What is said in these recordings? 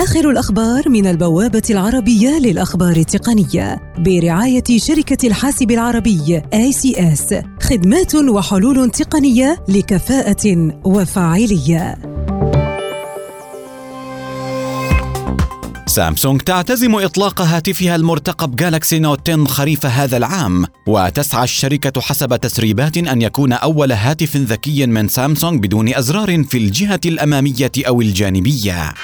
آخر الأخبار من البوابة العربية للأخبار التقنية برعاية شركة الحاسب العربي ACS خدمات وحلول تقنية لكفاءة وفاعلية. سامسونج تعتزم إطلاق هاتفها المرتقب جالكسي نوت 10 خريف هذا العام وتسعى الشركة حسب تسريبات أن يكون أول هاتف ذكي من سامسونج بدون أزرار في الجهة الأمامية أو الجانبية.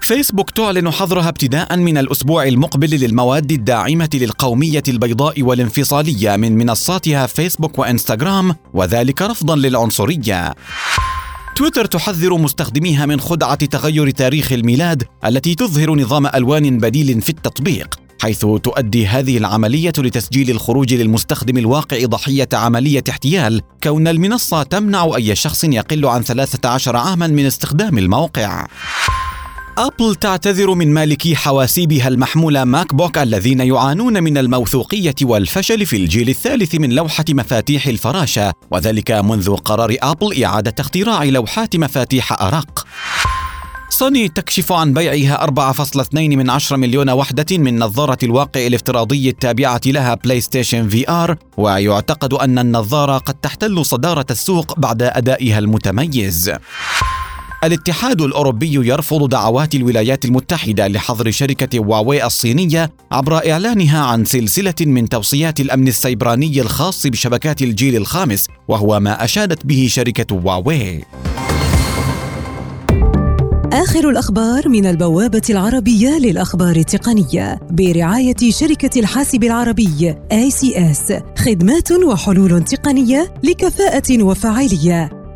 فيسبوك تعلن حظرها ابتداء من الأسبوع المقبل للمواد الداعمة للقومية البيضاء والانفصالية من منصاتها فيسبوك وإنستغرام وذلك رفضا للعنصرية. تويتر تحذر مستخدميها من خدعة تغير تاريخ الميلاد التي تظهر نظام ألوان بديل في التطبيق حيث تؤدي هذه العملية لتسجيل الخروج للمستخدم الواقع ضحية عملية احتيال كون المنصة تمنع أي شخص يقل عن 13 عاما من استخدام الموقع. أبل تعتذر من مالكي حواسيبها المحمولة MacBook الذين يعانون من الموثوقية والفشل في الجيل الثالث من لوحة مفاتيح الفراشة وذلك منذ قرار أبل إعادة اختراع لوحات مفاتيح أرق. سوني تكشف عن بيعها 4.2 من 10 مليون وحدة من نظارة الواقع الافتراضي التابعة لها PlayStation VR ويعتقد أن النظارة قد تحتل صدارة السوق بعد أدائها المتميز. الاتحاد الأوروبي يرفض دعوات الولايات المتحدة لحظر شركة هواوي الصينية عبر إعلانها عن سلسلة من توصيات الأمن السيبراني الخاص بشبكات الجيل الخامس وهو ما أشادت به شركة هواوي. آخر الأخبار من البوابة العربية للأخبار التقنية برعاية شركة الحاسب العربي ACS خدمات وحلول تقنية لكفاءة وفاعلية.